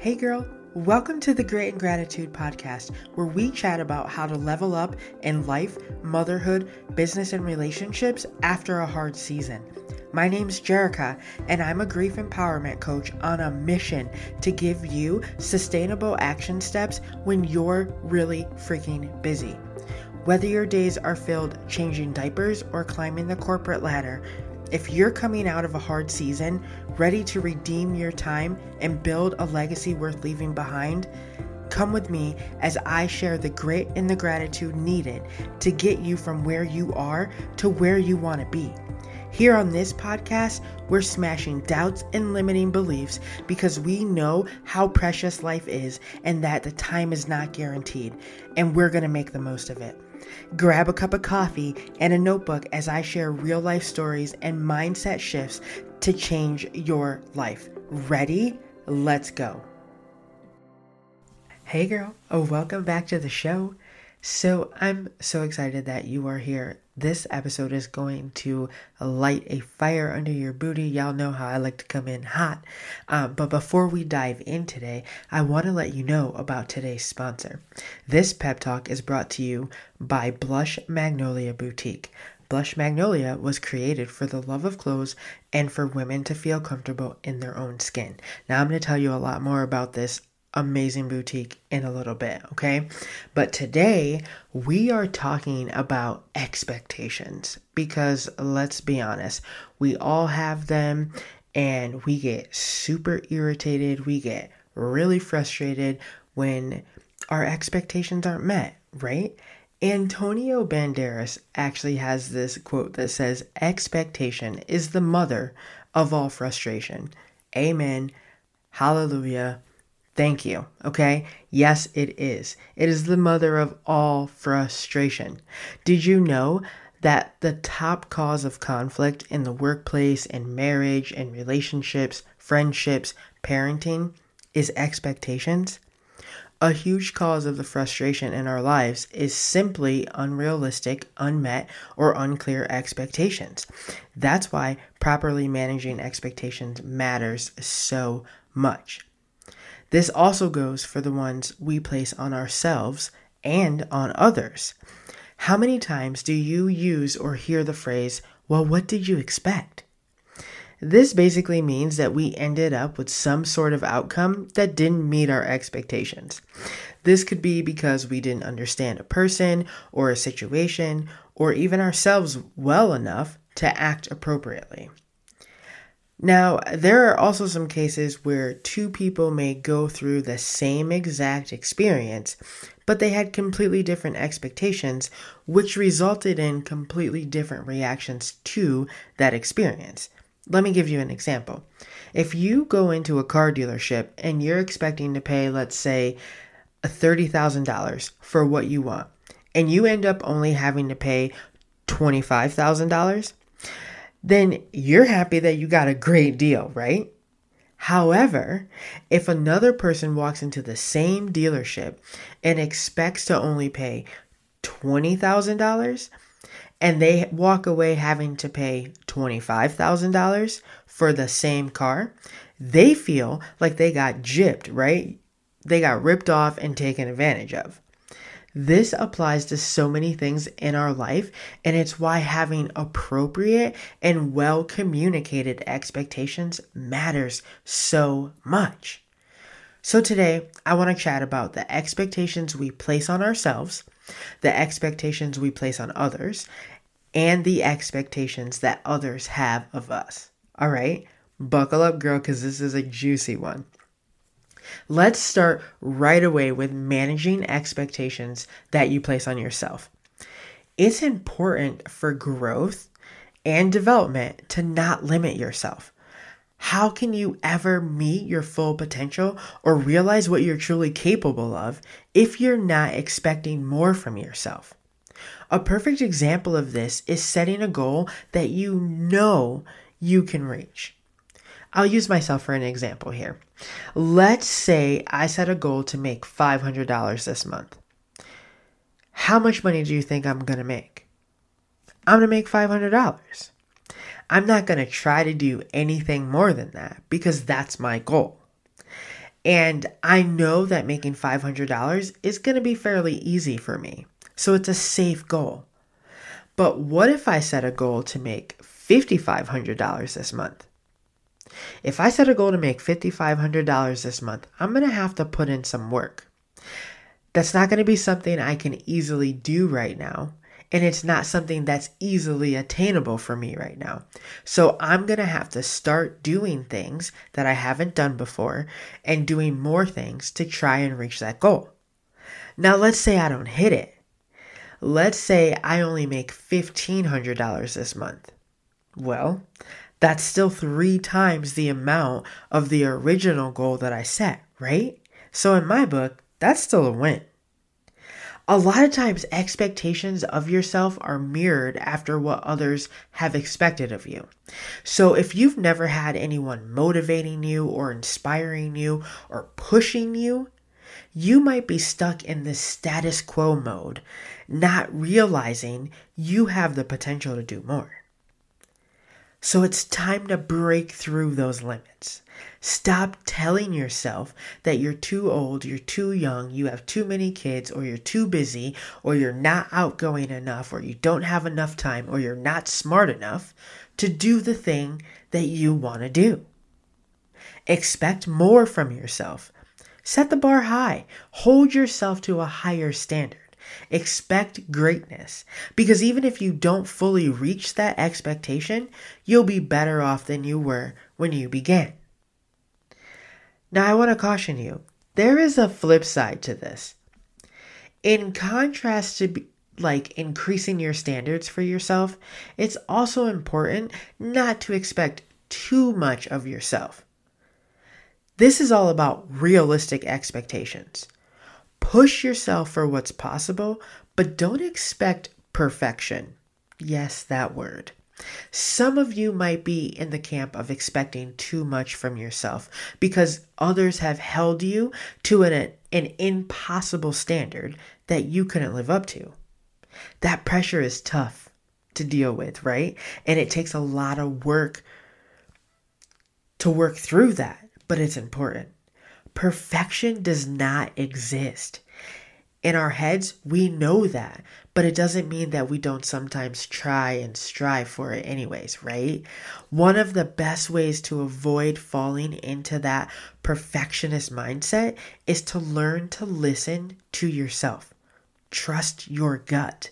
Hey, girl. Welcome to the Grit and Gratitude podcast, where we chat about how to level up in life, motherhood, business, and relationships after a hard season. My name's Jerica, and I'm a grief empowerment coach on a mission to give you sustainable action steps when you're really freaking busy. Whether your days are filled changing diapers or climbing the corporate ladder, if you're coming out of a hard season, ready to redeem your time and build a legacy worth leaving behind, come with me as I share the grit and the gratitude needed to get you from where you are to where you want to be. Here on this podcast, we're smashing doubts and limiting beliefs because we know how precious life is and that the time is not guaranteed, and we're going to make the most of it. Grab a cup of coffee and a notebook as I share real life stories and mindset shifts to change your life. Ready? Let's go. Hey, girl. Oh, welcome back to the show. So, I'm so excited that you are here. This episode is going to light a fire under your booty. Y'all know how I like to come in hot. Um, but before we dive in today, I want to let you know about today's sponsor. This pep talk is brought to you by Blush Magnolia Boutique. Blush Magnolia was created for the love of clothes and for women to feel comfortable in their own skin. Now, I'm going to tell you a lot more about this amazing boutique in a little bit, okay? But today we are talking about expectations because let's be honest, we all have them and we get super irritated, we get really frustrated when our expectations aren't met, right? Antonio Banderas actually has this quote that says, Expectation is the mother of all frustration. Amen. Hallelujah. Thank you. Okay? Yes, it is. It is the mother of all frustration. Did you know that the top cause of conflict in the workplace in marriage in relationships, friendships, parenting is expectations? A huge cause of the frustration in our lives is simply unrealistic, unmet, or unclear expectations. That's why properly managing expectations matters so much. This also goes for the ones we place on ourselves and on others. How many times do you use or hear the phrase, well, what did you expect? This basically means that we ended up with some sort of outcome that didn't meet our expectations. This could be because we didn't understand a person or a situation or even ourselves well enough to act appropriately. Now, there are also some cases where two people may go through the same exact experience, but they had completely different expectations, which resulted in completely different reactions to that experience. Let me give you an example. If you go into a car dealership and you're expecting to pay, let's say, $30,000 for what you want, and you end up only having to pay $25,000, then you're happy that you got a great deal, right? However, if another person walks into the same dealership and expects to only pay $20,000 and they walk away having to pay $25,000 for the same car, they feel like they got gypped, right? They got ripped off and taken advantage of. This applies to so many things in our life, and it's why having appropriate and well communicated expectations matters so much. So, today I want to chat about the expectations we place on ourselves, the expectations we place on others, and the expectations that others have of us. All right, buckle up, girl, because this is a juicy one. Let's start right away with managing expectations that you place on yourself. It's important for growth and development to not limit yourself. How can you ever meet your full potential or realize what you're truly capable of if you're not expecting more from yourself? A perfect example of this is setting a goal that you know you can reach. I'll use myself for an example here. Let's say I set a goal to make $500 this month. How much money do you think I'm going to make? I'm going to make $500. I'm not going to try to do anything more than that because that's my goal. And I know that making $500 is going to be fairly easy for me. So it's a safe goal. But what if I set a goal to make $5,500 this month? If I set a goal to make $5,500 this month, I'm going to have to put in some work. That's not going to be something I can easily do right now. And it's not something that's easily attainable for me right now. So I'm going to have to start doing things that I haven't done before and doing more things to try and reach that goal. Now, let's say I don't hit it. Let's say I only make $1,500 this month. Well, that's still three times the amount of the original goal that I set, right? So in my book, that's still a win. A lot of times, expectations of yourself are mirrored after what others have expected of you. So, if you've never had anyone motivating you or inspiring you or pushing you, you might be stuck in this status quo mode, not realizing you have the potential to do more. So it's time to break through those limits. Stop telling yourself that you're too old, you're too young, you have too many kids, or you're too busy, or you're not outgoing enough, or you don't have enough time, or you're not smart enough to do the thing that you want to do. Expect more from yourself. Set the bar high. Hold yourself to a higher standard. Expect greatness. Because even if you don't fully reach that expectation, you'll be better off than you were when you began. Now, I want to caution you there is a flip side to this. In contrast to be, like increasing your standards for yourself, it's also important not to expect too much of yourself. This is all about realistic expectations. Push yourself for what's possible, but don't expect perfection. Yes, that word. Some of you might be in the camp of expecting too much from yourself because others have held you to an, an impossible standard that you couldn't live up to. That pressure is tough to deal with, right? And it takes a lot of work to work through that, but it's important. Perfection does not exist. In our heads, we know that, but it doesn't mean that we don't sometimes try and strive for it, anyways, right? One of the best ways to avoid falling into that perfectionist mindset is to learn to listen to yourself. Trust your gut,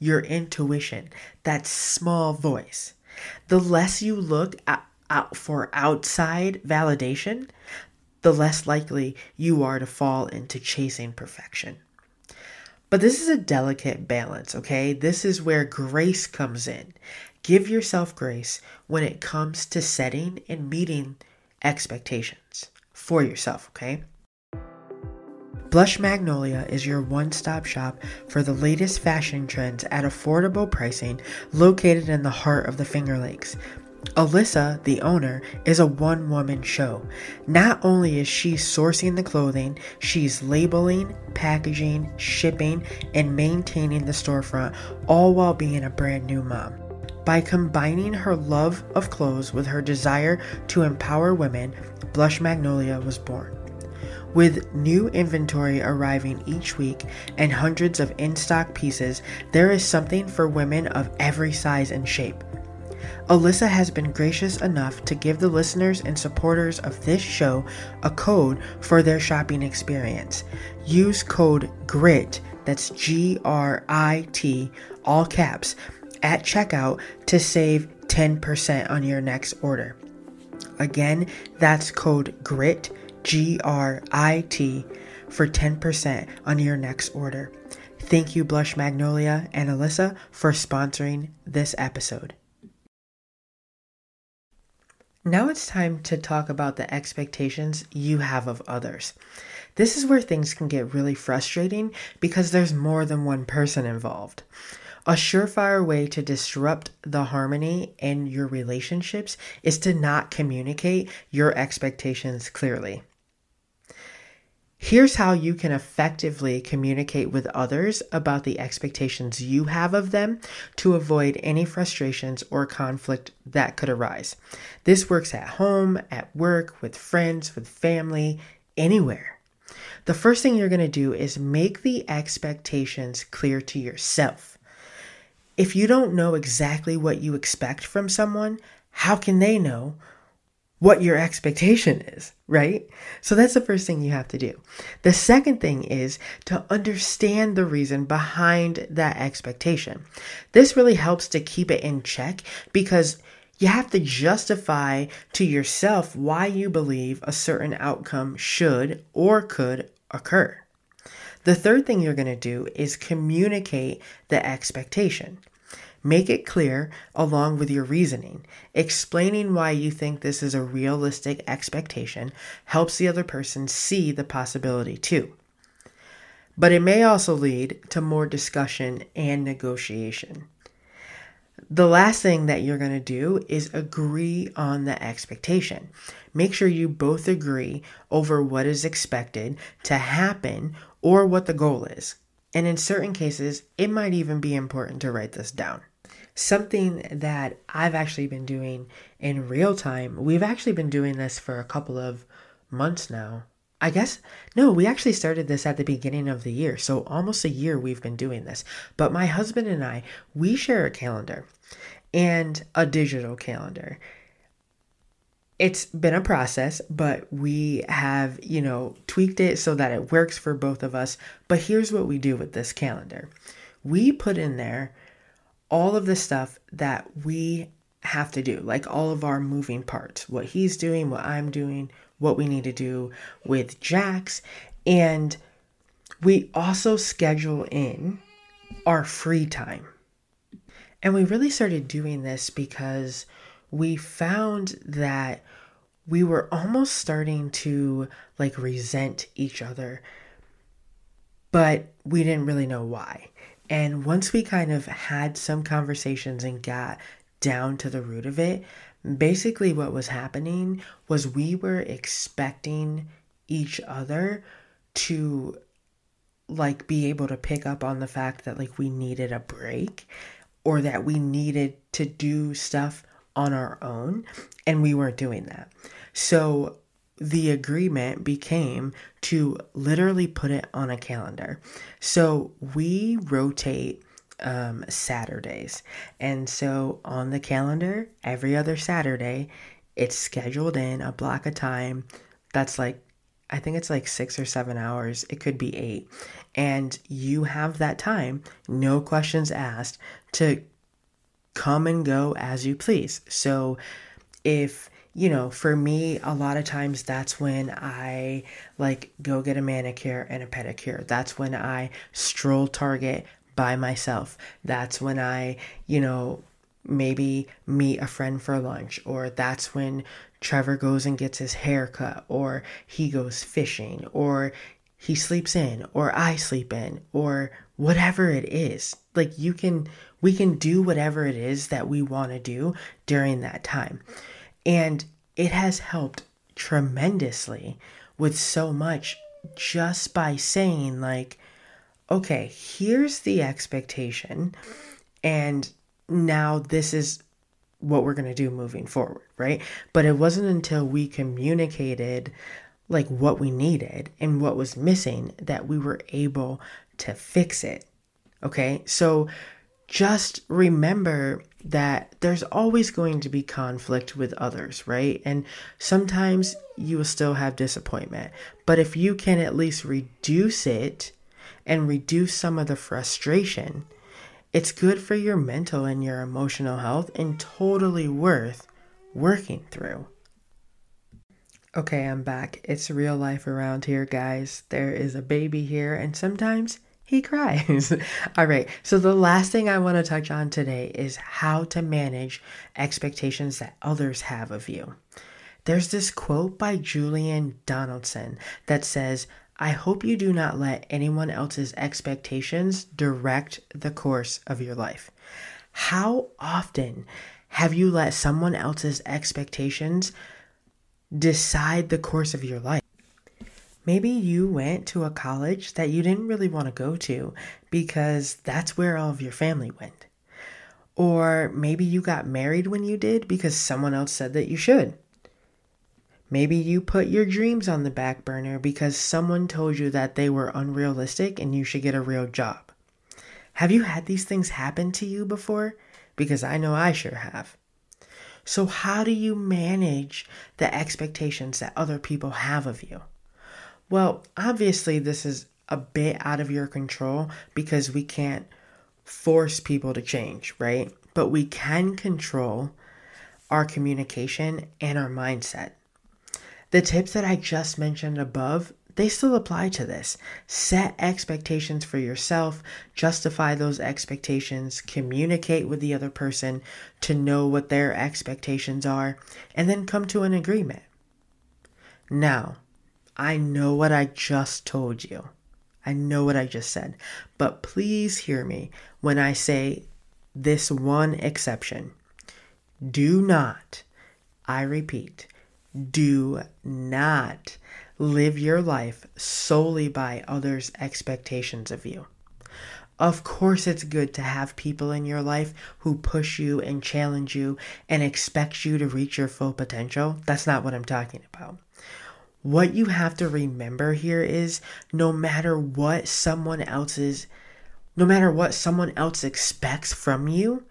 your intuition, that small voice. The less you look out for outside validation, the less likely you are to fall into chasing perfection. But this is a delicate balance, okay? This is where grace comes in. Give yourself grace when it comes to setting and meeting expectations for yourself, okay? Blush Magnolia is your one stop shop for the latest fashion trends at affordable pricing located in the heart of the Finger Lakes. Alyssa, the owner, is a one woman show. Not only is she sourcing the clothing, she's labeling, packaging, shipping, and maintaining the storefront, all while being a brand new mom. By combining her love of clothes with her desire to empower women, Blush Magnolia was born. With new inventory arriving each week and hundreds of in stock pieces, there is something for women of every size and shape. Alyssa has been gracious enough to give the listeners and supporters of this show a code for their shopping experience. Use code GRIT, that's G R I T, all caps, at checkout to save 10% on your next order. Again, that's code GRIT, G R I T, for 10% on your next order. Thank you, Blush Magnolia and Alyssa, for sponsoring this episode. Now it's time to talk about the expectations you have of others. This is where things can get really frustrating because there's more than one person involved. A surefire way to disrupt the harmony in your relationships is to not communicate your expectations clearly. Here's how you can effectively communicate with others about the expectations you have of them to avoid any frustrations or conflict that could arise. This works at home, at work, with friends, with family, anywhere. The first thing you're going to do is make the expectations clear to yourself. If you don't know exactly what you expect from someone, how can they know what your expectation is, right? So that's the first thing you have to do. The second thing is to understand the reason behind that expectation. This really helps to keep it in check because you have to justify to yourself why you believe a certain outcome should or could occur. The third thing you're going to do is communicate the expectation. Make it clear along with your reasoning. Explaining why you think this is a realistic expectation helps the other person see the possibility too. But it may also lead to more discussion and negotiation. The last thing that you're going to do is agree on the expectation. Make sure you both agree over what is expected to happen or what the goal is. And in certain cases, it might even be important to write this down. Something that I've actually been doing in real time, we've actually been doing this for a couple of months now. I guess, no, we actually started this at the beginning of the year. So almost a year we've been doing this. But my husband and I, we share a calendar and a digital calendar. It's been a process, but we have, you know, tweaked it so that it works for both of us. But here's what we do with this calendar we put in there all of the stuff that we have to do, like all of our moving parts, what he's doing, what I'm doing, what we need to do with Jax. And we also schedule in our free time. And we really started doing this because we found that we were almost starting to like resent each other, but we didn't really know why. And once we kind of had some conversations and got down to the root of it, basically what was happening was we were expecting each other to like be able to pick up on the fact that like we needed a break or that we needed to do stuff on our own and we weren't doing that. So the agreement became to literally put it on a calendar. So we rotate um, Saturdays. And so on the calendar, every other Saturday, it's scheduled in a block of time that's like, I think it's like six or seven hours. It could be eight. And you have that time, no questions asked, to come and go as you please. So if you know, for me, a lot of times that's when I like go get a manicure and a pedicure. That's when I stroll Target by myself. That's when I, you know, maybe meet a friend for lunch, or that's when Trevor goes and gets his hair cut, or he goes fishing, or he sleeps in, or I sleep in, or whatever it is. Like you can, we can do whatever it is that we want to do during that time. And it has helped tremendously with so much just by saying, like, okay, here's the expectation, and now this is what we're going to do moving forward, right? But it wasn't until we communicated like what we needed and what was missing that we were able to fix it. Okay? So just remember that there's always going to be conflict with others, right? And sometimes you will still have disappointment. But if you can at least reduce it and reduce some of the frustration, it's good for your mental and your emotional health and totally worth working through. Okay, I'm back. It's real life around here, guys. There is a baby here, and sometimes he cries. All right. So, the last thing I want to touch on today is how to manage expectations that others have of you. There's this quote by Julian Donaldson that says, I hope you do not let anyone else's expectations direct the course of your life. How often have you let someone else's expectations decide the course of your life? Maybe you went to a college that you didn't really want to go to because that's where all of your family went. Or maybe you got married when you did because someone else said that you should. Maybe you put your dreams on the back burner because someone told you that they were unrealistic and you should get a real job. Have you had these things happen to you before? Because I know I sure have. So, how do you manage the expectations that other people have of you? Well, obviously, this is a bit out of your control because we can't force people to change, right? But we can control our communication and our mindset. The tips that I just mentioned above, they still apply to this. Set expectations for yourself, justify those expectations, communicate with the other person to know what their expectations are, and then come to an agreement. Now, I know what I just told you. I know what I just said. But please hear me when I say this one exception. Do not, I repeat, do not live your life solely by others' expectations of you. Of course, it's good to have people in your life who push you and challenge you and expect you to reach your full potential. That's not what I'm talking about. What you have to remember here is no matter what someone else's no matter what someone else expects from you,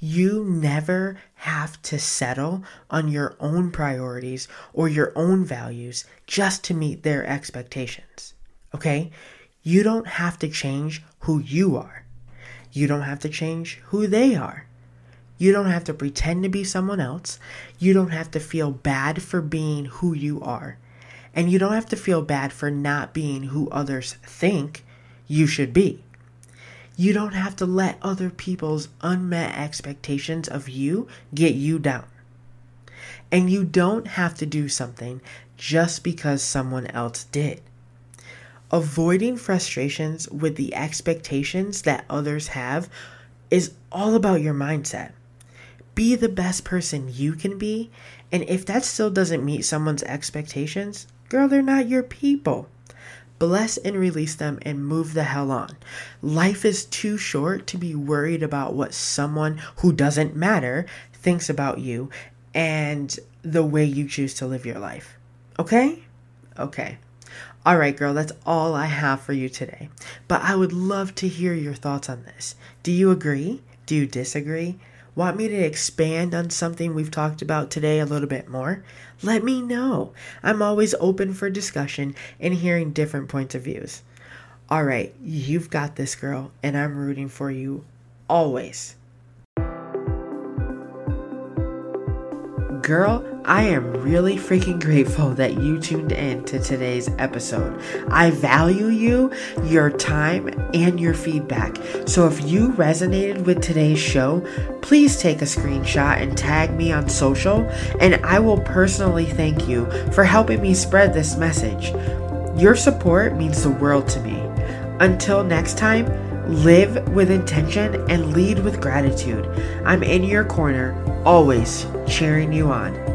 you never have to settle on your own priorities or your own values just to meet their expectations. Okay? You don't have to change who you are. You don't have to change who they are. You don't have to pretend to be someone else. You don't have to feel bad for being who you are. And you don't have to feel bad for not being who others think you should be. You don't have to let other people's unmet expectations of you get you down. And you don't have to do something just because someone else did. Avoiding frustrations with the expectations that others have is all about your mindset. Be the best person you can be, and if that still doesn't meet someone's expectations, Girl, they're not your people. Bless and release them and move the hell on. Life is too short to be worried about what someone who doesn't matter thinks about you and the way you choose to live your life. Okay? Okay. All right, girl, that's all I have for you today. But I would love to hear your thoughts on this. Do you agree? Do you disagree? Want me to expand on something we've talked about today a little bit more? Let me know. I'm always open for discussion and hearing different points of views. All right, you've got this, girl, and I'm rooting for you always. Girl, I am really freaking grateful that you tuned in to today's episode. I value you, your time, and your feedback. So if you resonated with today's show, please take a screenshot and tag me on social, and I will personally thank you for helping me spread this message. Your support means the world to me. Until next time, live with intention and lead with gratitude. I'm in your corner, always cheering you on.